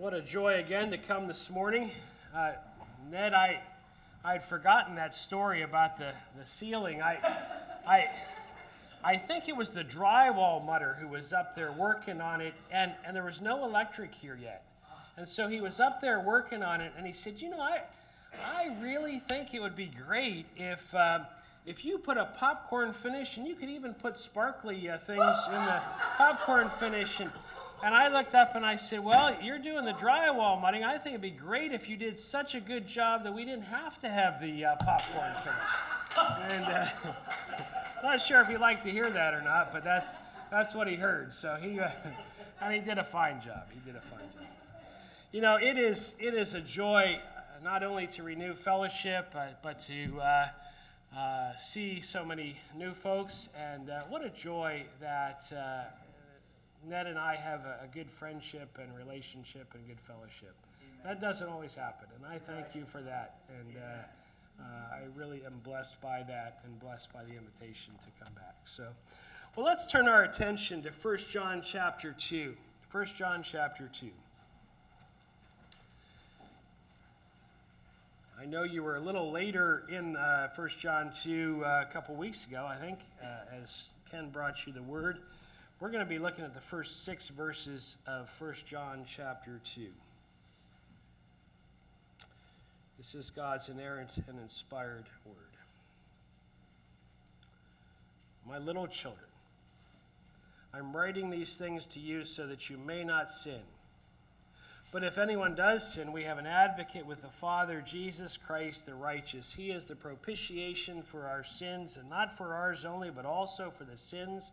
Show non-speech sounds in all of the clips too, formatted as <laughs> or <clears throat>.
What a joy again to come this morning. Uh, Ned, I, I'd forgotten that story about the, the ceiling. I, I, I think it was the drywall mudder who was up there working on it, and, and there was no electric here yet. And so he was up there working on it, and he said, You know, I, I really think it would be great if, uh, if you put a popcorn finish, and you could even put sparkly uh, things in the popcorn finish. And, and I looked up and I said, Well, you're doing the drywall mudding. I think it'd be great if you did such a good job that we didn't have to have the uh, popcorn finish. And uh, <laughs> not sure if he liked to hear that or not, but that's, that's what he heard. So he, uh, <laughs> and he did a fine job. He did a fine job. You know, it is, it is a joy uh, not only to renew fellowship, but, but to uh, uh, see so many new folks. And uh, what a joy that uh, Ned and I have a, a, good friendship and relationship and good fellowship. Amen. That doesn't always happen, and I thank you for that. And uh, uh, I really am blessed by that and blessed by the invitation to come back. So, well, let's turn our attention to 1 John chapter 2. 1 John chapter 2. I know you were a little later in uh, 1 John 2 uh, a couple weeks ago, I think, uh, as Ken brought you the word. We're going to be looking at the first six verses of 1 John chapter 2. This is God's inerrant and inspired word. My little children, I'm writing these things to you so that you may not sin. But if anyone does sin, we have an advocate with the Father, Jesus Christ the righteous. He is the propitiation for our sins, and not for ours only, but also for the sins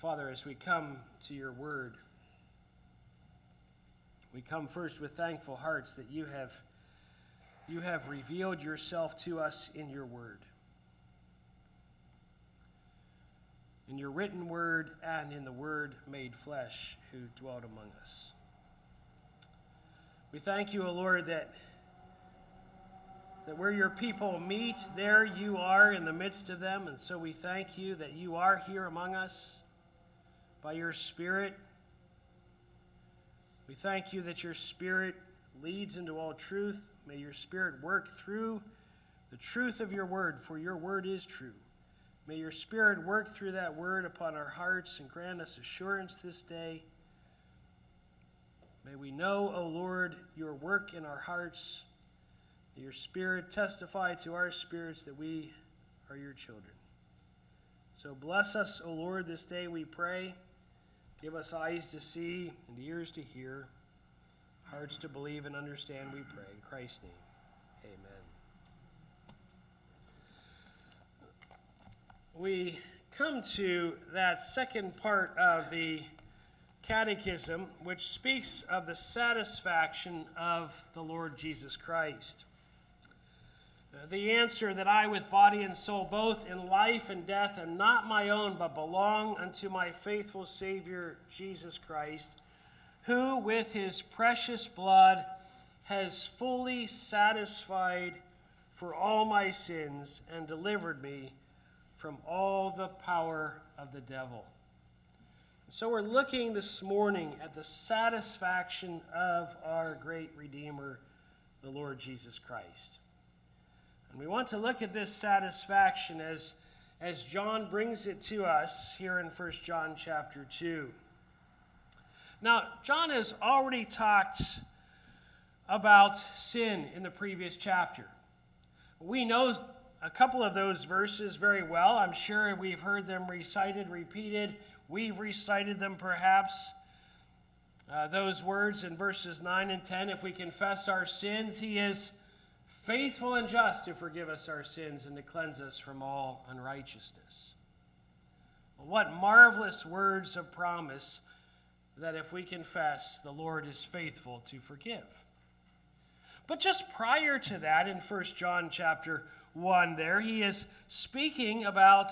Father, as we come to your word, we come first with thankful hearts that you have, you have revealed yourself to us in your word. In your written word and in the word made flesh who dwelt among us. We thank you, O Lord, that, that where your people meet, there you are in the midst of them. And so we thank you that you are here among us by your Spirit. We thank you that your Spirit leads into all truth. May your Spirit work through the truth of your word, for your word is true. May your Spirit work through that word upon our hearts and grant us assurance this day. May we know, O Lord, your work in our hearts. May your Spirit testify to our spirits that we are your children. So bless us, O Lord, this day, we pray. Give us eyes to see and ears to hear, hearts to believe and understand, we pray. In Christ's name, amen. We come to that second part of the Catechism, which speaks of the satisfaction of the Lord Jesus Christ the answer that I, with body and soul, both in life and death, am not my own, but belong unto my faithful Savior, Jesus Christ, who, with his precious blood, has fully satisfied for all my sins and delivered me from all the power of the devil. So, we're looking this morning at the satisfaction of our great Redeemer, the Lord Jesus Christ. And we want to look at this satisfaction as, as John brings it to us here in 1 John chapter 2. Now, John has already talked about sin in the previous chapter. We know a couple of those verses very well. I'm sure we've heard them recited, repeated. We've recited them perhaps. Uh, those words in verses 9 and 10 if we confess our sins, He is faithful and just to forgive us our sins and to cleanse us from all unrighteousness. What marvelous words of promise that if we confess, the Lord is faithful to forgive. But just prior to that, in 1 John chapter 1, there, he is speaking about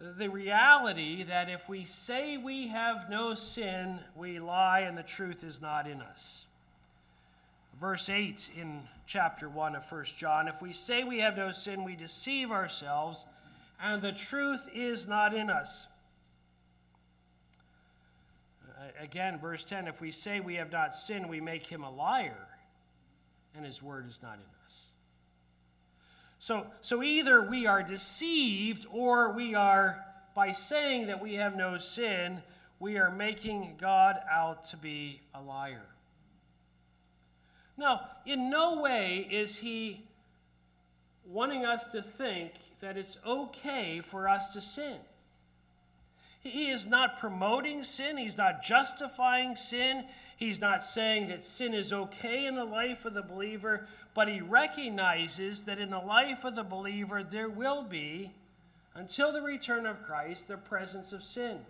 the reality that if we say we have no sin, we lie and the truth is not in us. Verse 8 in chapter 1 of 1 John if we say we have no sin, we deceive ourselves, and the truth is not in us. Again, verse 10 if we say we have not sinned, we make him a liar, and his word is not in us. So, so either we are deceived or we are, by saying that we have no sin, we are making God out to be a liar. Now, in no way is he wanting us to think that it's okay for us to sin. He is not promoting sin. He's not justifying sin. He's not saying that sin is okay in the life of the believer, but he recognizes that in the life of the believer there will be, until the return of Christ, the presence of sin.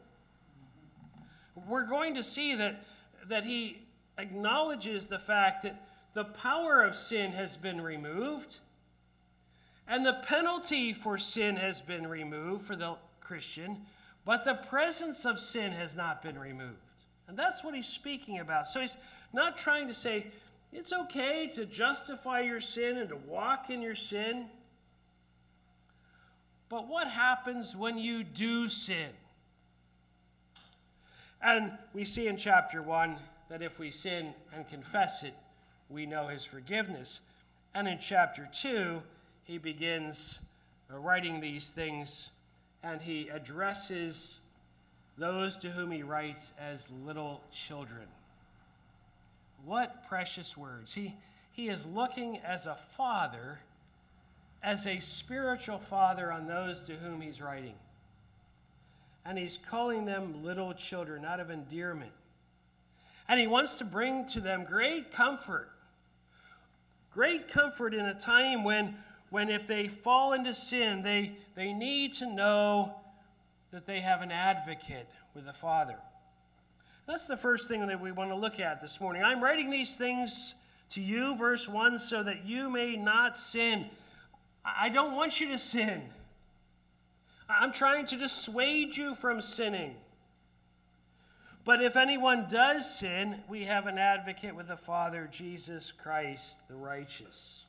We're going to see that, that he acknowledges the fact that the power of sin has been removed, and the penalty for sin has been removed for the Christian but the presence of sin has not been removed. And that's what he's speaking about. So he's not trying to say it's okay to justify your sin and to walk in your sin. But what happens when you do sin? And we see in chapter 1 that if we sin and confess it, we know his forgiveness. And in chapter 2, he begins uh, writing these things and he addresses those to whom he writes as little children. What precious words. He, he is looking as a father, as a spiritual father on those to whom he's writing. And he's calling them little children out of endearment. And he wants to bring to them great comfort. Great comfort in a time when when if they fall into sin, they, they need to know that they have an advocate with the Father. That's the first thing that we want to look at this morning. I'm writing these things to you, verse 1, so that you may not sin. I don't want you to sin. I'm trying to dissuade you from sinning. But if anyone does sin, we have an advocate with the Father, Jesus Christ the righteous.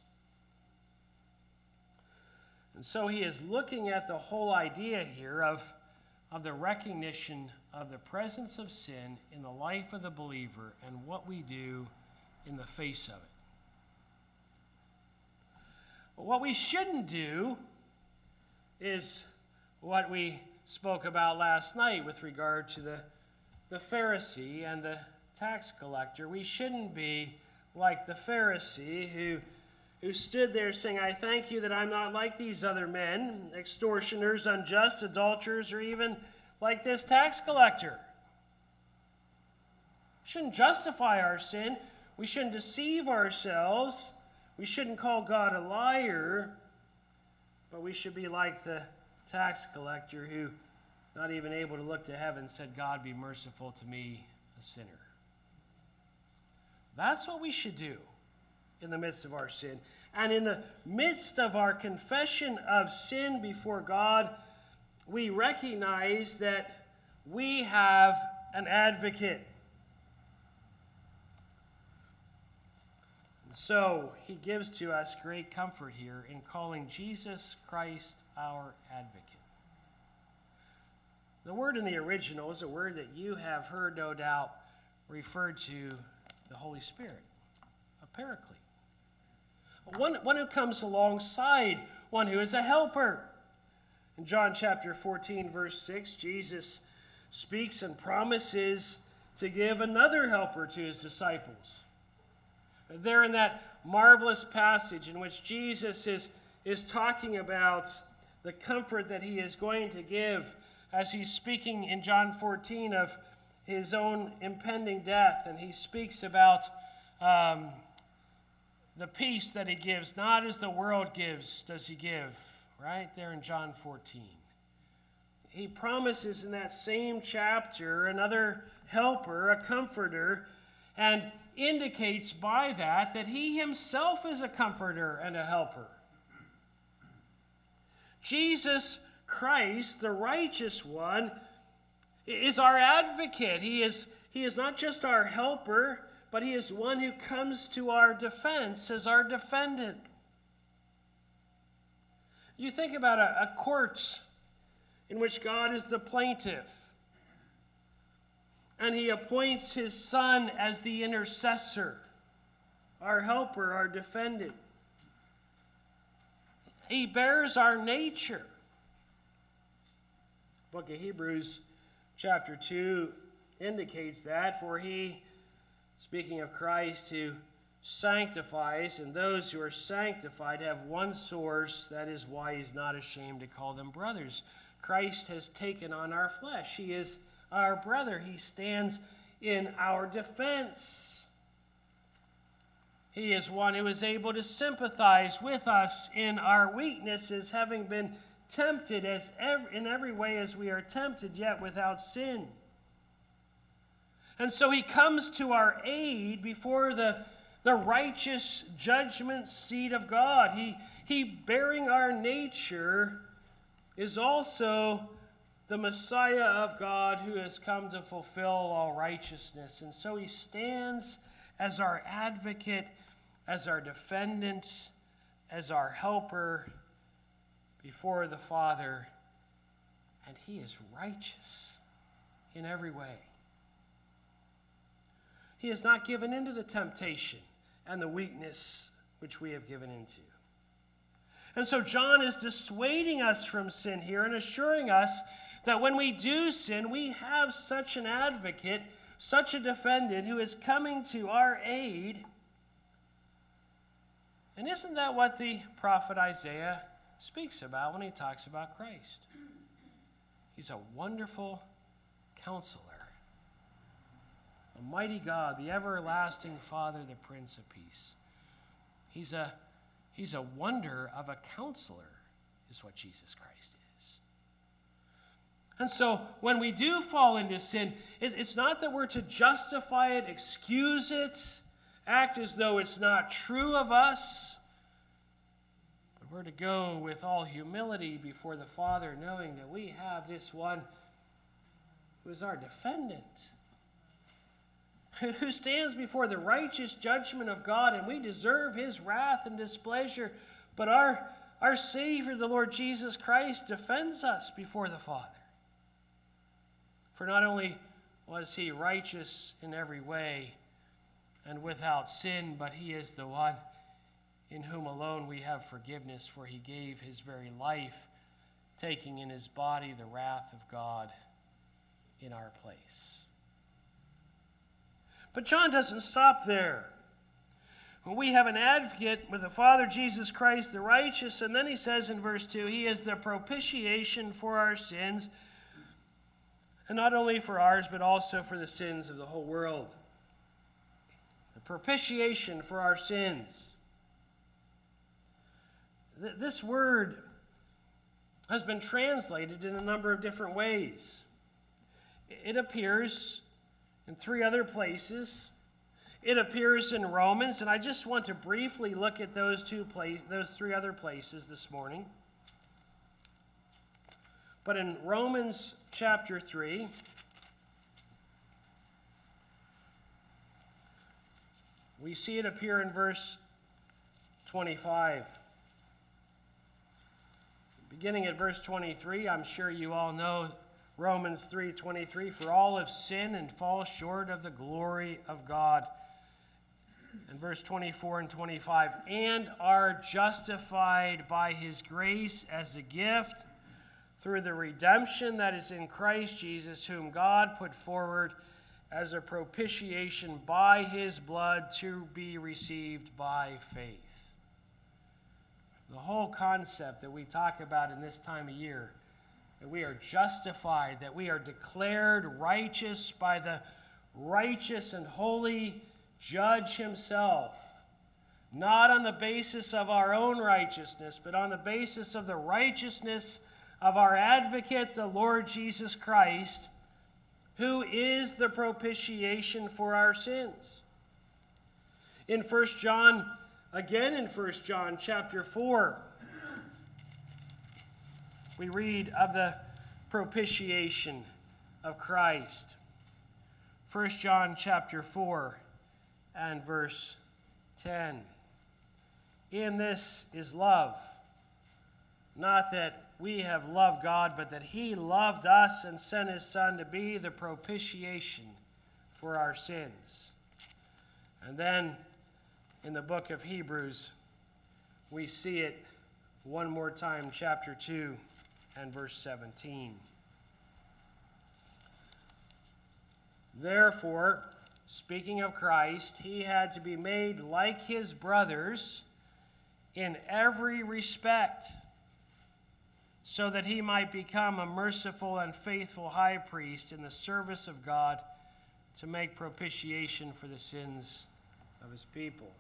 And so he is looking at the whole idea here of, of the recognition of the presence of sin in the life of the believer and what we do in the face of it. But what we shouldn't do is what we spoke about last night with regard to the, the Pharisee and the tax collector. We shouldn't be like the Pharisee who who stood there saying, I thank you that I'm not like these other men, extortioners, unjust, adulterers, or even like this tax collector. We shouldn't justify our sin. We shouldn't deceive ourselves. We shouldn't call God a liar. But we should be like the tax collector who, not even able to look to heaven, said, God, be merciful to me, a sinner. That's what we should do in the midst of our sin. And in the midst of our confession of sin before God, we recognize that we have an advocate. so he gives to us great comfort here in calling Jesus Christ our advocate. The word in the original is a word that you have heard, no doubt, referred to the Holy Spirit, a paraclete one, one who comes alongside, one who is a helper. In John chapter 14, verse 6, Jesus speaks and promises to give another helper to his disciples. There, in that marvelous passage in which Jesus is, is talking about the comfort that he is going to give as he's speaking in John 14 of his own impending death, and he speaks about um, the peace that he gives, not as the world gives, does he give, right there in John 14. he promises in that same chapter another helper, a comforter, and indicates by that that he himself is a comforter and a helper. Jesus Christ, the righteous one, is our advocate. He is, he is not just our helper, but he is one who comes to our defense as our defendant. You think about a, a court in which God is the plaintiff, and he appoints his son as the intercessor, our helper, our defendant. He bears our nature. Book of Hebrews, chapter 2, indicates that, for he, speaking of Christ, who sanctifies, and those who are sanctified have one source. That is why he's not ashamed to call them brothers. Christ has taken on our flesh. He is our brother. He stands in our defense. He is one who is able to sympathize with us in our weaknesses, having been tempted as every, in every way as we are tempted, yet without sin. And so he comes to our aid before the, the righteous judgment seat of God. He, he, bearing our nature, is also the Messiah of God who has come to fulfill all righteousness. And so he stands as our advocate, as our defendant, as our helper before the Father, and he is righteous in every way. He has not given into the temptation and the weakness which we have given into. And so John is dissuading us from sin here and assuring us that when we do sin, we have such an advocate, such a defendant who is coming to our aid. And isn't that what the prophet Isaiah speaks about when he talks about Christ. He's a wonderful counselor, a mighty God, the everlasting Father, the Prince of Peace. He's a, he's a wonder of a counselor, is what Jesus Christ is. And so when we do fall into sin, it's not that we're to justify it, excuse it, act as though it's not true of us. We're to go with all humility before the Father, knowing that we have this one who is our defendant, <laughs> who stands before the righteous judgment of God, and we deserve his wrath and displeasure. But our, our Savior, the Lord Jesus Christ, defends us before the Father. For not only was he righteous in every way and without sin, but he is the one in whom alone we have forgiveness, for he gave his very life, taking in his body the wrath of God in our place. But John doesn't stop there. We have an advocate with the Father Jesus Christ, the righteous, and then he says in verse 2 He is the propitiation for our sins, and not only for ours, but also for the sins of the whole world. The propitiation for our sins. This word has been translated in a number of different ways. It appears in three other places. It appears in Romans, and I just want to briefly look at those two place, those three other places this morning. But in Romans chapter 3, we see it appear in verse 25. Beginning at verse 23, I'm sure you all know Romans 3:23 for all have sinned and fall short of the glory of God. And verse 24 and 25 and are justified by his grace as a gift through the redemption that is in Christ Jesus whom God put forward as a propitiation by his blood to be received by faith. The whole concept that we talk about in this time of year that we are justified, that we are declared righteous by the righteous and holy judge himself, not on the basis of our own righteousness, but on the basis of the righteousness of our advocate, the Lord Jesus Christ, who is the propitiation for our sins. In 1 John, again in 1 John chapter 4, we read of the propitiation of Christ. 1 John chapter 4 and verse 10. In this is love, not that we have loved God, but that He loved us and sent His Son to be the propitiation for our sins. And then in the book of Hebrews, we see it one more time, chapter 2 and verse 17. Therefore, speaking of Christ, he had to be made like his brothers in every respect, so that he might become a merciful and faithful high priest in the service of God to make propitiation for the sins of his people.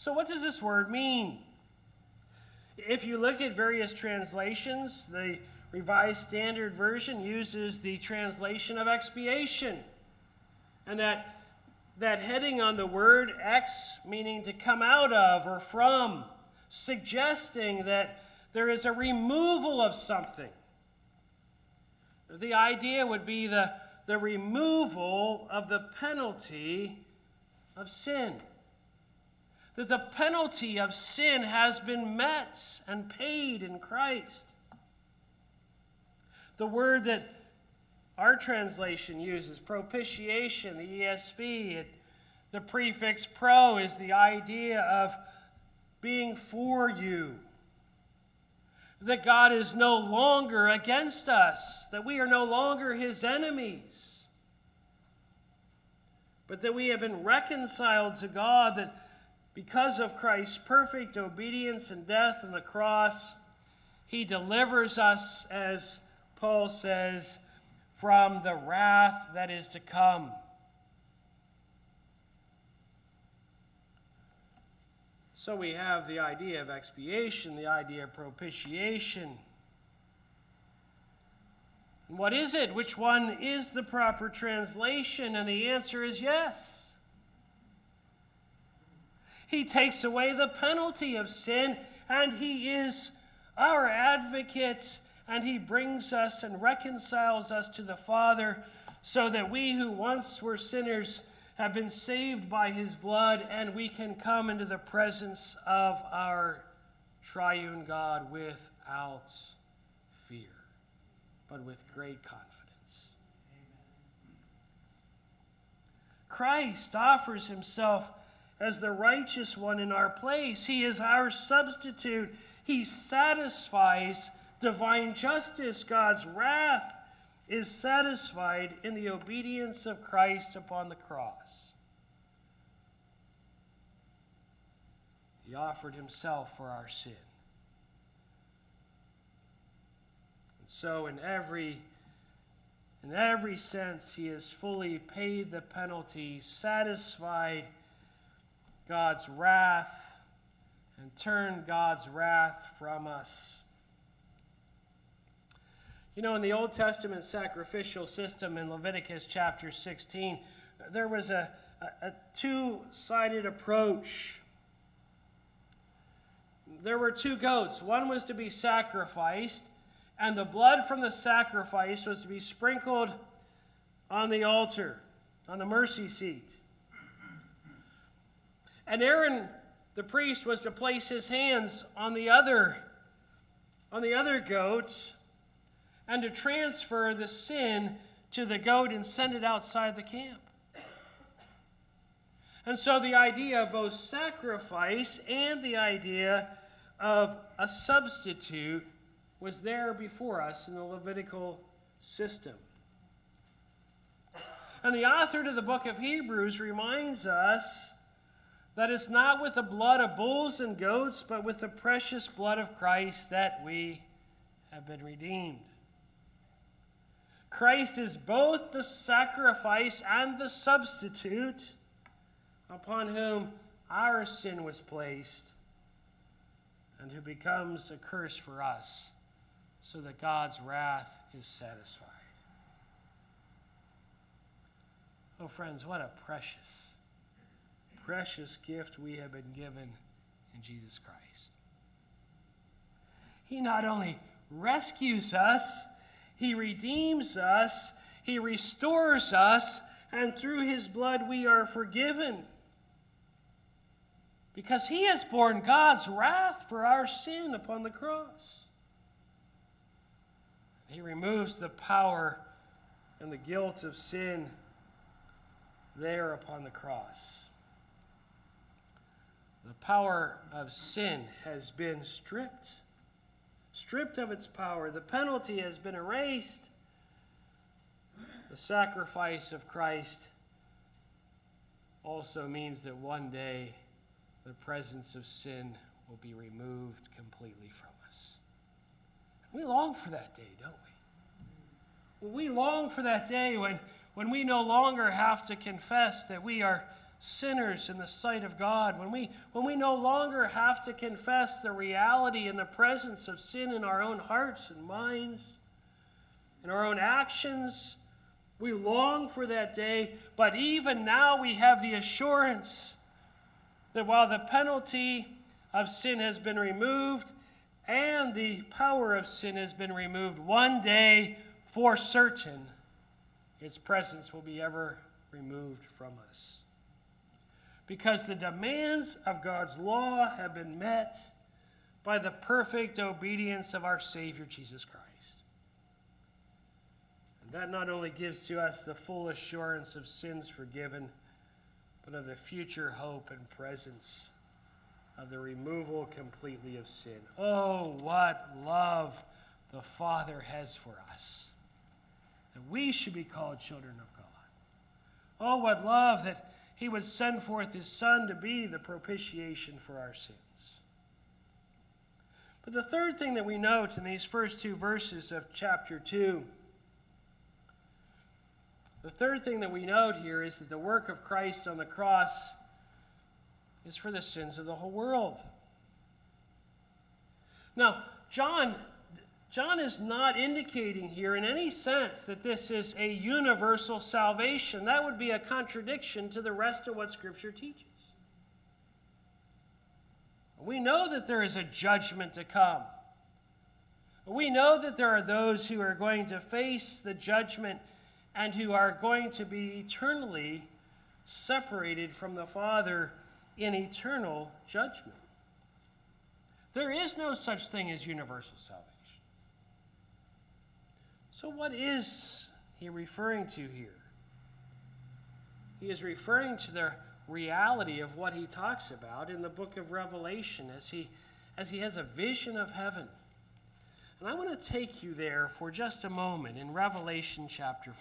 So, what does this word mean? If you look at various translations, the Revised Standard Version uses the translation of expiation. And that, that heading on the word ex, meaning to come out of or from, suggesting that there is a removal of something. The idea would be the, the removal of the penalty of sin. That the penalty of sin has been met and paid in Christ. The word that our translation uses, propitiation, the ESV, it, the prefix pro is the idea of being for you. That God is no longer against us, that we are no longer his enemies, but that we have been reconciled to God, that because of Christ's perfect obedience and death on the cross, he delivers us as Paul says, from the wrath that is to come. So we have the idea of expiation, the idea of propitiation. What is it? Which one is the proper translation? And the answer is yes. He takes away the penalty of sin, and He is our advocate and he brings us and reconciles us to the Father, so that we who once were sinners have been saved by his blood, and we can come into the presence of our triune God without fear, but with great confidence. Christ offers himself as the righteous one in our place. He is our substitute. He satisfies divine justice, God's wrath, is satisfied in the obedience of Christ upon the cross. He offered himself for our sin. And so, in every in every sense, he has fully paid the penalty, satisfied God's wrath, and turn God's wrath from us. You know, in the Old Testament sacrificial system in Leviticus chapter 16, there was a, a, a two sided approach. There were two goats. One was to be sacrificed, and the blood from the sacrifice was to be sprinkled on the altar, on the mercy seat. And Aaron, the priest, was to place his hands on the other, on the other goat and to transfer the sin to the goat and send it outside the camp. And so the idea of both sacrifice and the idea of a substitute was there before us in the Levitical system. And the author to the book of Hebrews reminds us that it's not with the blood of bulls and goats, but with the precious blood of Christ that we have been redeemed. Christ is both the sacrifice and the substitute upon whom our sin was placed. and who becomes a curse for us so that God's wrath is satisfied. Oh, friends, what a precious, precious gift we have been given in Jesus Christ. He not only rescues us, He redeems us, He restores us, and through His blood we are forgiven. Because He has borne God's wrath for our sin upon the cross. He removes the power and the guilt of sin there upon the cross. The power of sin has been stripped, stripped of its power. The penalty has been erased. The sacrifice of Christ also means that one day the presence of sin will be removed completely from us. We long for that day, don't we? We long for that day when, when we no longer have to confess that we are sinners in the sight of God, when we, when we no longer have to confess the reality and the presence of sin in our own hearts and minds, in our own actions, we long for that day, but even now we have the assurance that while the penalty of sin has been removed and the power of sin has been removed, one day for certain its presence will be ever removed from us. Because the demands of God's law have been met by the perfect obedience of our Savior Jesus Christ. And that not only gives to us the full assurance of sins forgiven, but of the future hope and presence of the removal completely of sin. Oh, what love the Father has for us that we should be called children of God. Oh, what love that He would send forth His Son to be the propitiation for our sins. But the third thing that we note in these first two verses of chapter 2, the third thing that we note here is that the work of Christ on the cross is for the sins of the whole world. Now, John John is not indicating here in any sense that this is a universal salvation. That would be a contradiction to the rest of what Scripture teaches. We know that there is a judgment to come. We know that there are those who are going to face the judgment and who are going to be eternally separated from the Father in eternal judgment. There is no such thing as universal salvation. So, what is he referring to here? He is referring to the reality of what he talks about in the book of Revelation as he, as he has a vision of heaven. And I want to take you there for just a moment in Revelation chapter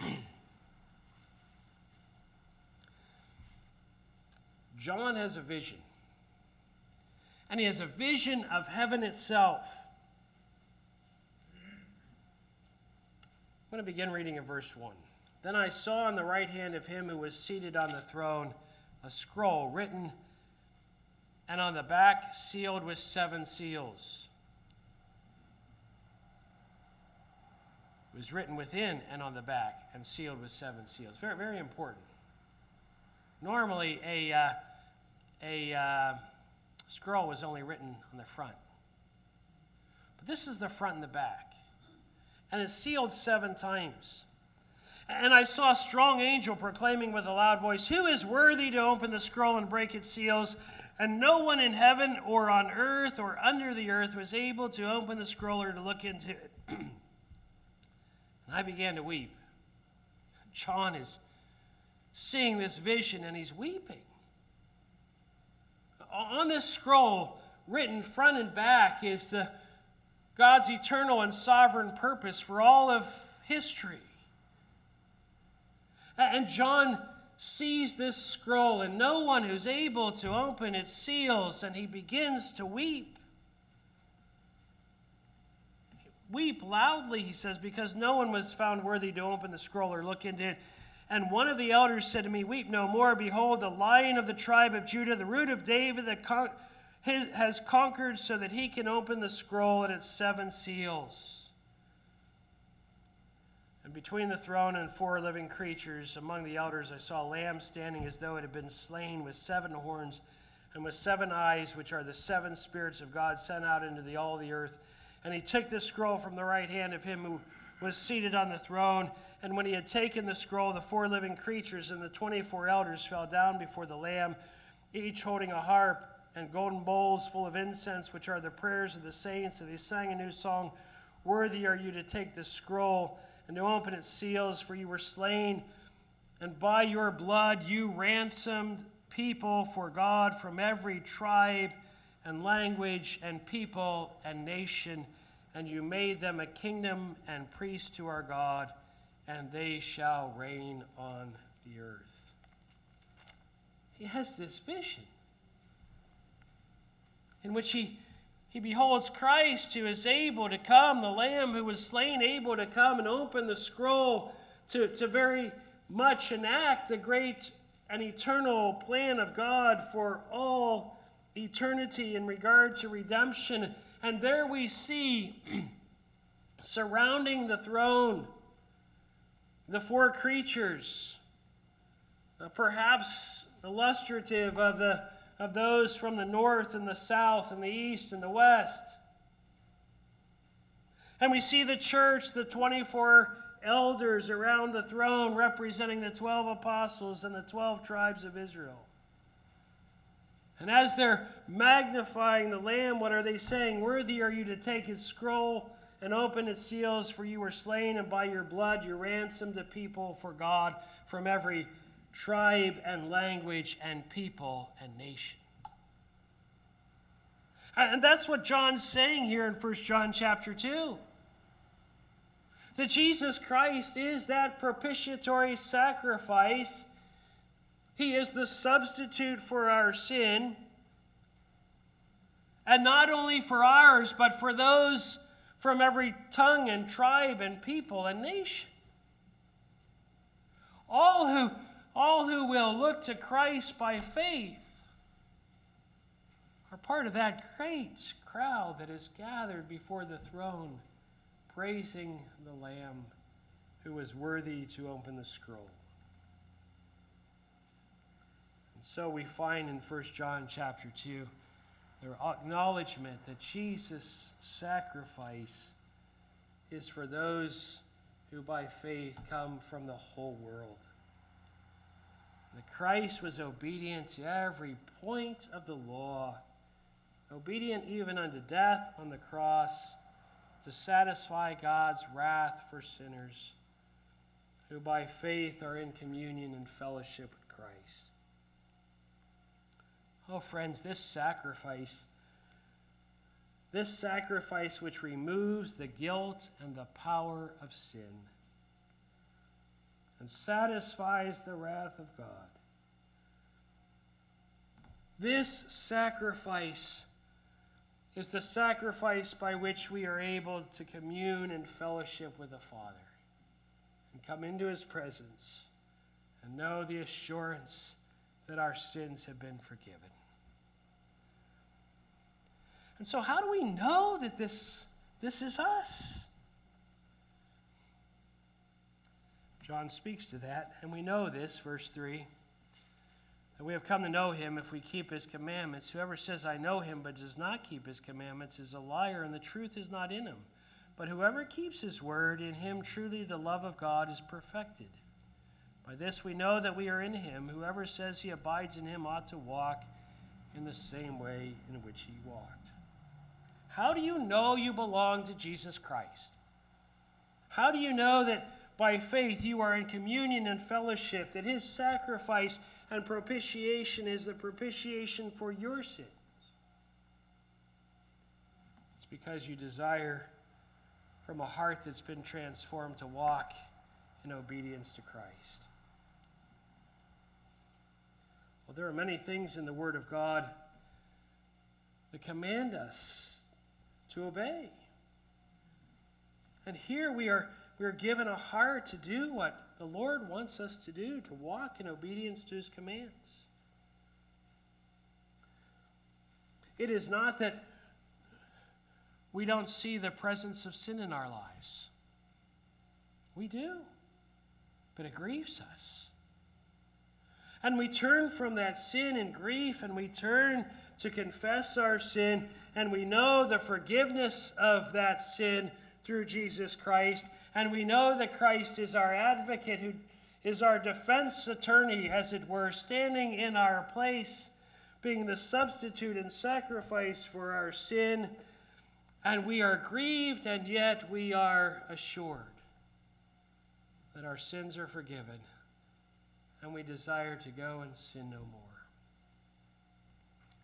5. <clears throat> John has a vision and he has a vision of heaven itself. I'm going to begin reading in verse 1. Then I saw on the right hand of him who was seated on the throne a scroll written, and on the back sealed with seven seals. It was written within and on the back and sealed with seven seals. Very, very important. Normally, a, uh, a uh, scroll was only written on the front. But this is the front and the back. And it's sealed seven times. And I saw a strong angel proclaiming with a loud voice, Who is worthy to open the scroll and break its seals? And no one in heaven or on earth or under the earth was able to open the scroll or to look into it. <clears throat> and I began to weep. John is seeing this vision and he's weeping on this scroll, written front and back, is the, God's eternal and sovereign purpose for all of history. And John sees this scroll, and no one who's able to open its seals, and he begins to weep. Weep loudly, he says, because no one was found worthy to open the scroll or look into it. And one of the elders said to me, Weep no more. Behold, the lion of the tribe of Judah, the root of David, that con- has conquered so that he can open the scroll and its seven seals. And between the throne and four living creatures, among the elders, I saw a lamb standing as though it had been slain with seven horns and with seven eyes, which are the seven spirits of God sent out into the, all the earth. And he took the scroll from the right hand of him who was seated on the throne. And when he had taken the scroll, the four living creatures and the 24 elders fell down before the Lamb, each holding a harp and golden bowls full of incense, which are the prayers of the saints. And they sang a new song Worthy are you to take the scroll and to open its seals, for you were slain, and by your blood you ransomed people for God from every tribe and language and people and nation and you made them a kingdom and priests to our God, and they shall reign on the earth. He has this vision in which he, he beholds Christ who is able to come, the Lamb who was slain, able to come and open the scroll to, to very much enact the great and eternal plan of God for all eternity in regard to redemption and there we see, <clears throat> surrounding the throne, the four creatures, uh, perhaps illustrative of, the, of those from the north and the south and the east and the west. And we see the church, the 24 elders around the throne representing the 12 apostles and the 12 tribes of Israel. And as they're magnifying the Lamb, what are they saying? Worthy are you to take his scroll and open its seals, for you were slain, and by your blood you ransomed a people for God from every tribe and language and people and nation. And that's what John's saying here in 1 John chapter 2. That Jesus Christ is that propitiatory sacrifice he is the substitute for our sin. And not only for ours, but for those from every tongue and tribe and people and nation. All who, all who will look to Christ by faith are part of that great crowd that is gathered before the throne, praising the Lamb who is worthy to open the scroll. And so we find in 1 John chapter 2 their acknowledgement that Jesus' sacrifice is for those who by faith come from the whole world. That Christ was obedient to every point of the law, obedient even unto death on the cross to satisfy God's wrath for sinners who by faith are in communion and fellowship with Christ. Oh, friends, this sacrifice, this sacrifice which removes the guilt and the power of sin and satisfies the wrath of God. This sacrifice is the sacrifice by which we are able to commune and fellowship with the Father and come into His presence and know the assurance that our sins have been forgiven. And so, how do we know that this, this is us? John speaks to that, and we know this, verse 3 that we have come to know him if we keep his commandments. Whoever says, I know him, but does not keep his commandments, is a liar, and the truth is not in him. But whoever keeps his word, in him truly the love of God is perfected. By this we know that we are in him. Whoever says he abides in him ought to walk in the same way in which he walked. How do you know you belong to Jesus Christ? How do you know that by faith you are in communion and fellowship, that his sacrifice and propitiation is the propitiation for your sins? It's because you desire from a heart that's been transformed to walk in obedience to Christ. Well, there are many things in the Word of God that command us to obey. And here we are, we are given a heart to do what, the Lord wants us to do, to walk in obedience to his commands. It is not that we don't see the presence of sin in our lives. We do, but it grieves us. And we turn from that sin and grief and we turn to confess our sin, and we know the forgiveness of that sin through Jesus Christ. And we know that Christ is our advocate, who is our defense attorney, as it were, standing in our place, being the substitute and sacrifice for our sin. And we are grieved, and yet we are assured that our sins are forgiven, and we desire to go and sin no more.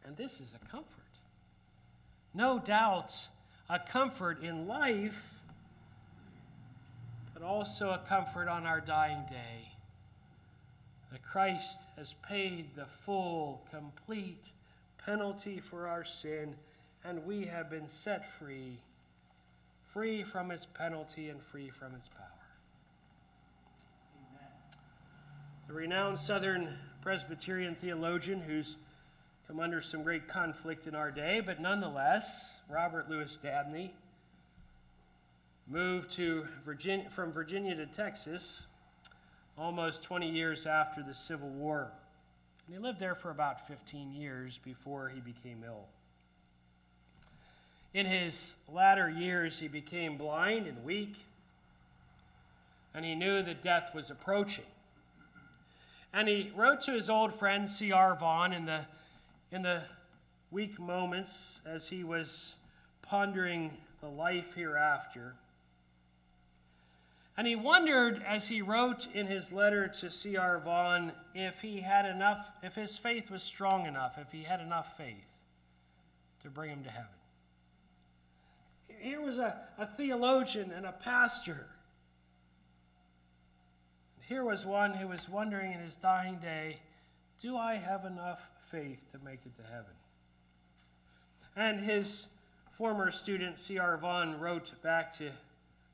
And this is a comfort. No doubt, a comfort in life, but also a comfort on our dying day. That Christ has paid the full, complete penalty for our sin, and we have been set free, free from its penalty and free from its power. Amen. The renowned Southern Presbyterian theologian who's come under some great conflict in our day, but nonetheless, Robert Louis Dabney moved to Virginia, from Virginia to Texas almost 20 years after the Civil War. And he lived there for about 15 years before he became ill. In his latter years, he became blind and weak, and he knew that death was approaching. And he wrote to his old friend C.R. Vaughan in the in the weak moments as he was pondering the life hereafter. And he wondered as he wrote in his letter to C.R. Vaughan if he had enough, if his faith was strong enough, if he had enough faith to bring him to heaven. Here was a, a theologian and a pastor. Here was one who was wondering in his dying day do I have enough faith to make it to heaven. And his former student, C.R. Vaughan, wrote back to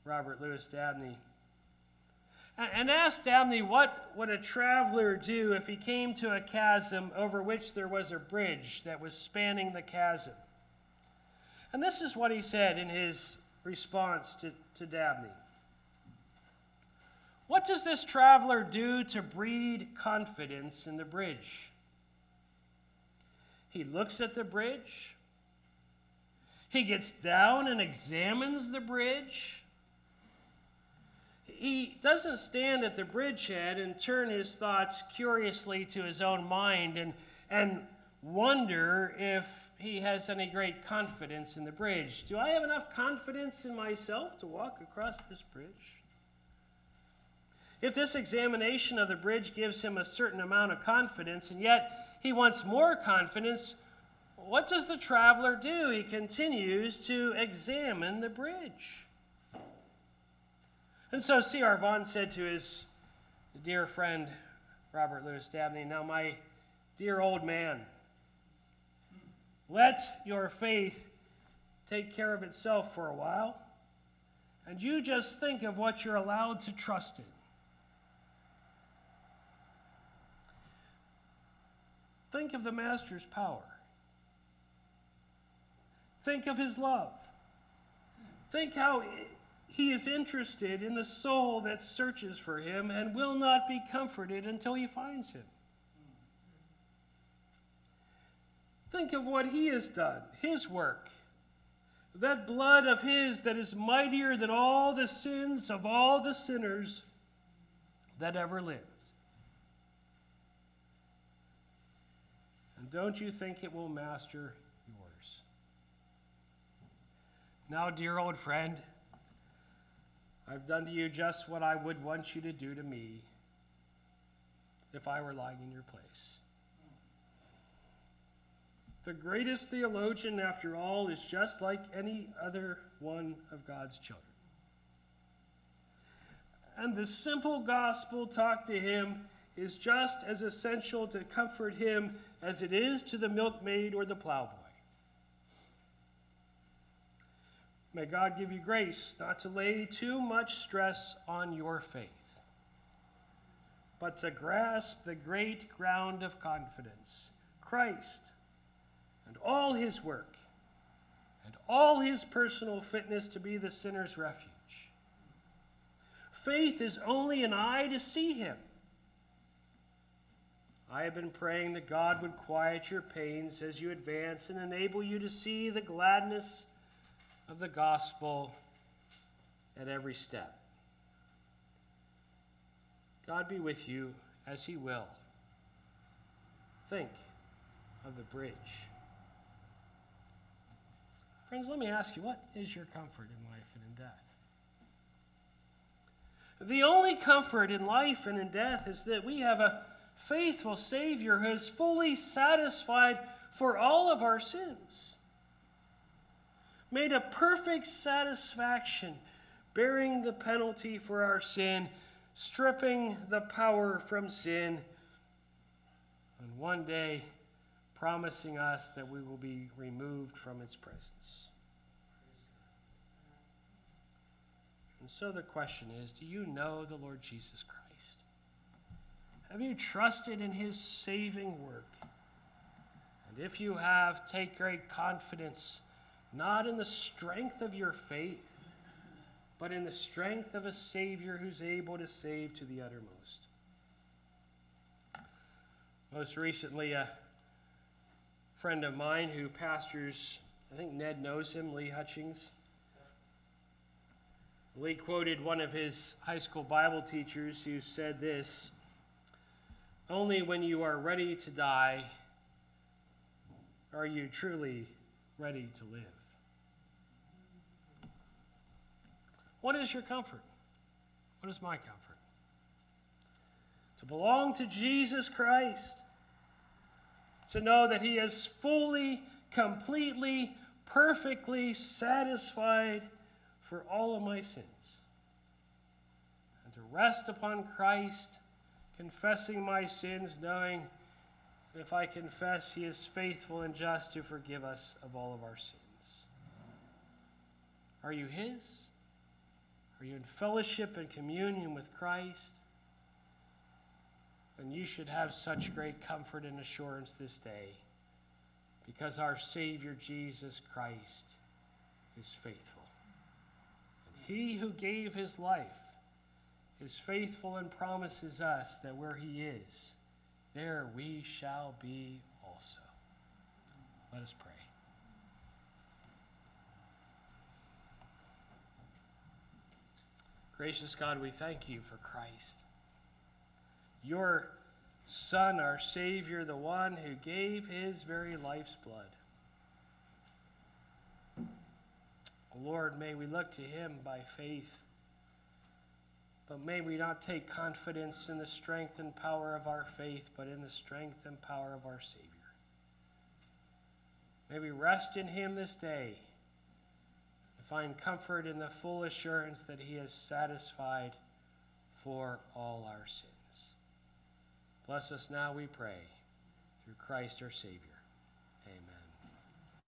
Robert Louis Dabney and asked Dabney what would a traveler do if he came to a chasm over which there was a bridge that was spanning the chasm. And this is what he said in his response to, to Dabney. What does this traveler do to breed confidence in the bridge? He looks at the bridge. He gets down and examines the bridge. He doesn't stand at the bridgehead and turn his thoughts curiously to his own mind and, and wonder if he has any great confidence in the bridge. Do I have enough confidence in myself to walk across this bridge? If this examination of the bridge gives him a certain amount of confidence, and yet he wants more confidence. What does the traveler do? He continues to examine the bridge. And so C.R. Vaughan said to his dear friend, Robert Louis Dabney, Now, my dear old man, let your faith take care of itself for a while, and you just think of what you're allowed to trust in. Think of the Master's power. Think of his love. Think how he is interested in the soul that searches for him and will not be comforted until he finds him. Think of what he has done, his work. That blood of his that is mightier than all the sins of all the sinners that ever lived. Don't you think it will master yours? Now, dear old friend, I've done to you just what I would want you to do to me if I were lying in your place. The greatest theologian, after all, is just like any other one of God's children. And the simple gospel taught to him is just as essential to comfort him as it is to the milkmaid or the plowboy. May God give you grace not to lay too much stress on your faith. but to grasp the great ground of confidence Christ and all his work and all his personal fitness to be the sinner's refuge. Faith is only an eye to see him. I have been praying that God would quiet your pains as you advance and enable you to see the gladness of the gospel at every step. God be with you as he will. Think of the bridge. Friends, let me ask you what is your comfort in life and in death? The only comfort in life and in death is that we have a faithful Savior who is fully satisfied for all of our sins, made a perfect satisfaction, bearing the penalty for our sin, stripping the power from sin, and one day promising us that we will be removed from its presence. And so the question is do you know the Lord Jesus Christ? Have you trusted in his saving work? And if you have, take great confidence, not in the strength of your faith, but in the strength of a Savior who's able to save to the uttermost. Most recently, a friend of mine who pastors, I think Ned knows him, Lee Hutchings. Lee quoted one of his high school Bible teachers who said this Only when you are ready to die are you truly ready to live. What is your comfort? What is my comfort? To belong to Jesus Christ, to know that He is fully, completely, perfectly satisfied for all of my sins. And to rest upon Christ, confessing my sins, knowing if I confess, He is faithful and just to forgive us of all of our sins. Are you His? Are you in fellowship and communion with Christ? Then you should have such great comfort and assurance this day because our Savior Jesus Christ is faithful. And He who gave his life is faithful and promises us that where he is, there we shall be also. Let us pray. Gracious God, we thank you for Christ, your Son, our Savior, the one who gave his very life's blood. Lord, may we look to him by faith. But may we not take confidence in the strength and power of our faith, but in the strength and power of our Savior. May we rest in him this day and find comfort in the full assurance that he has satisfied for all our sins. Bless us now, we pray, through Christ our Savior.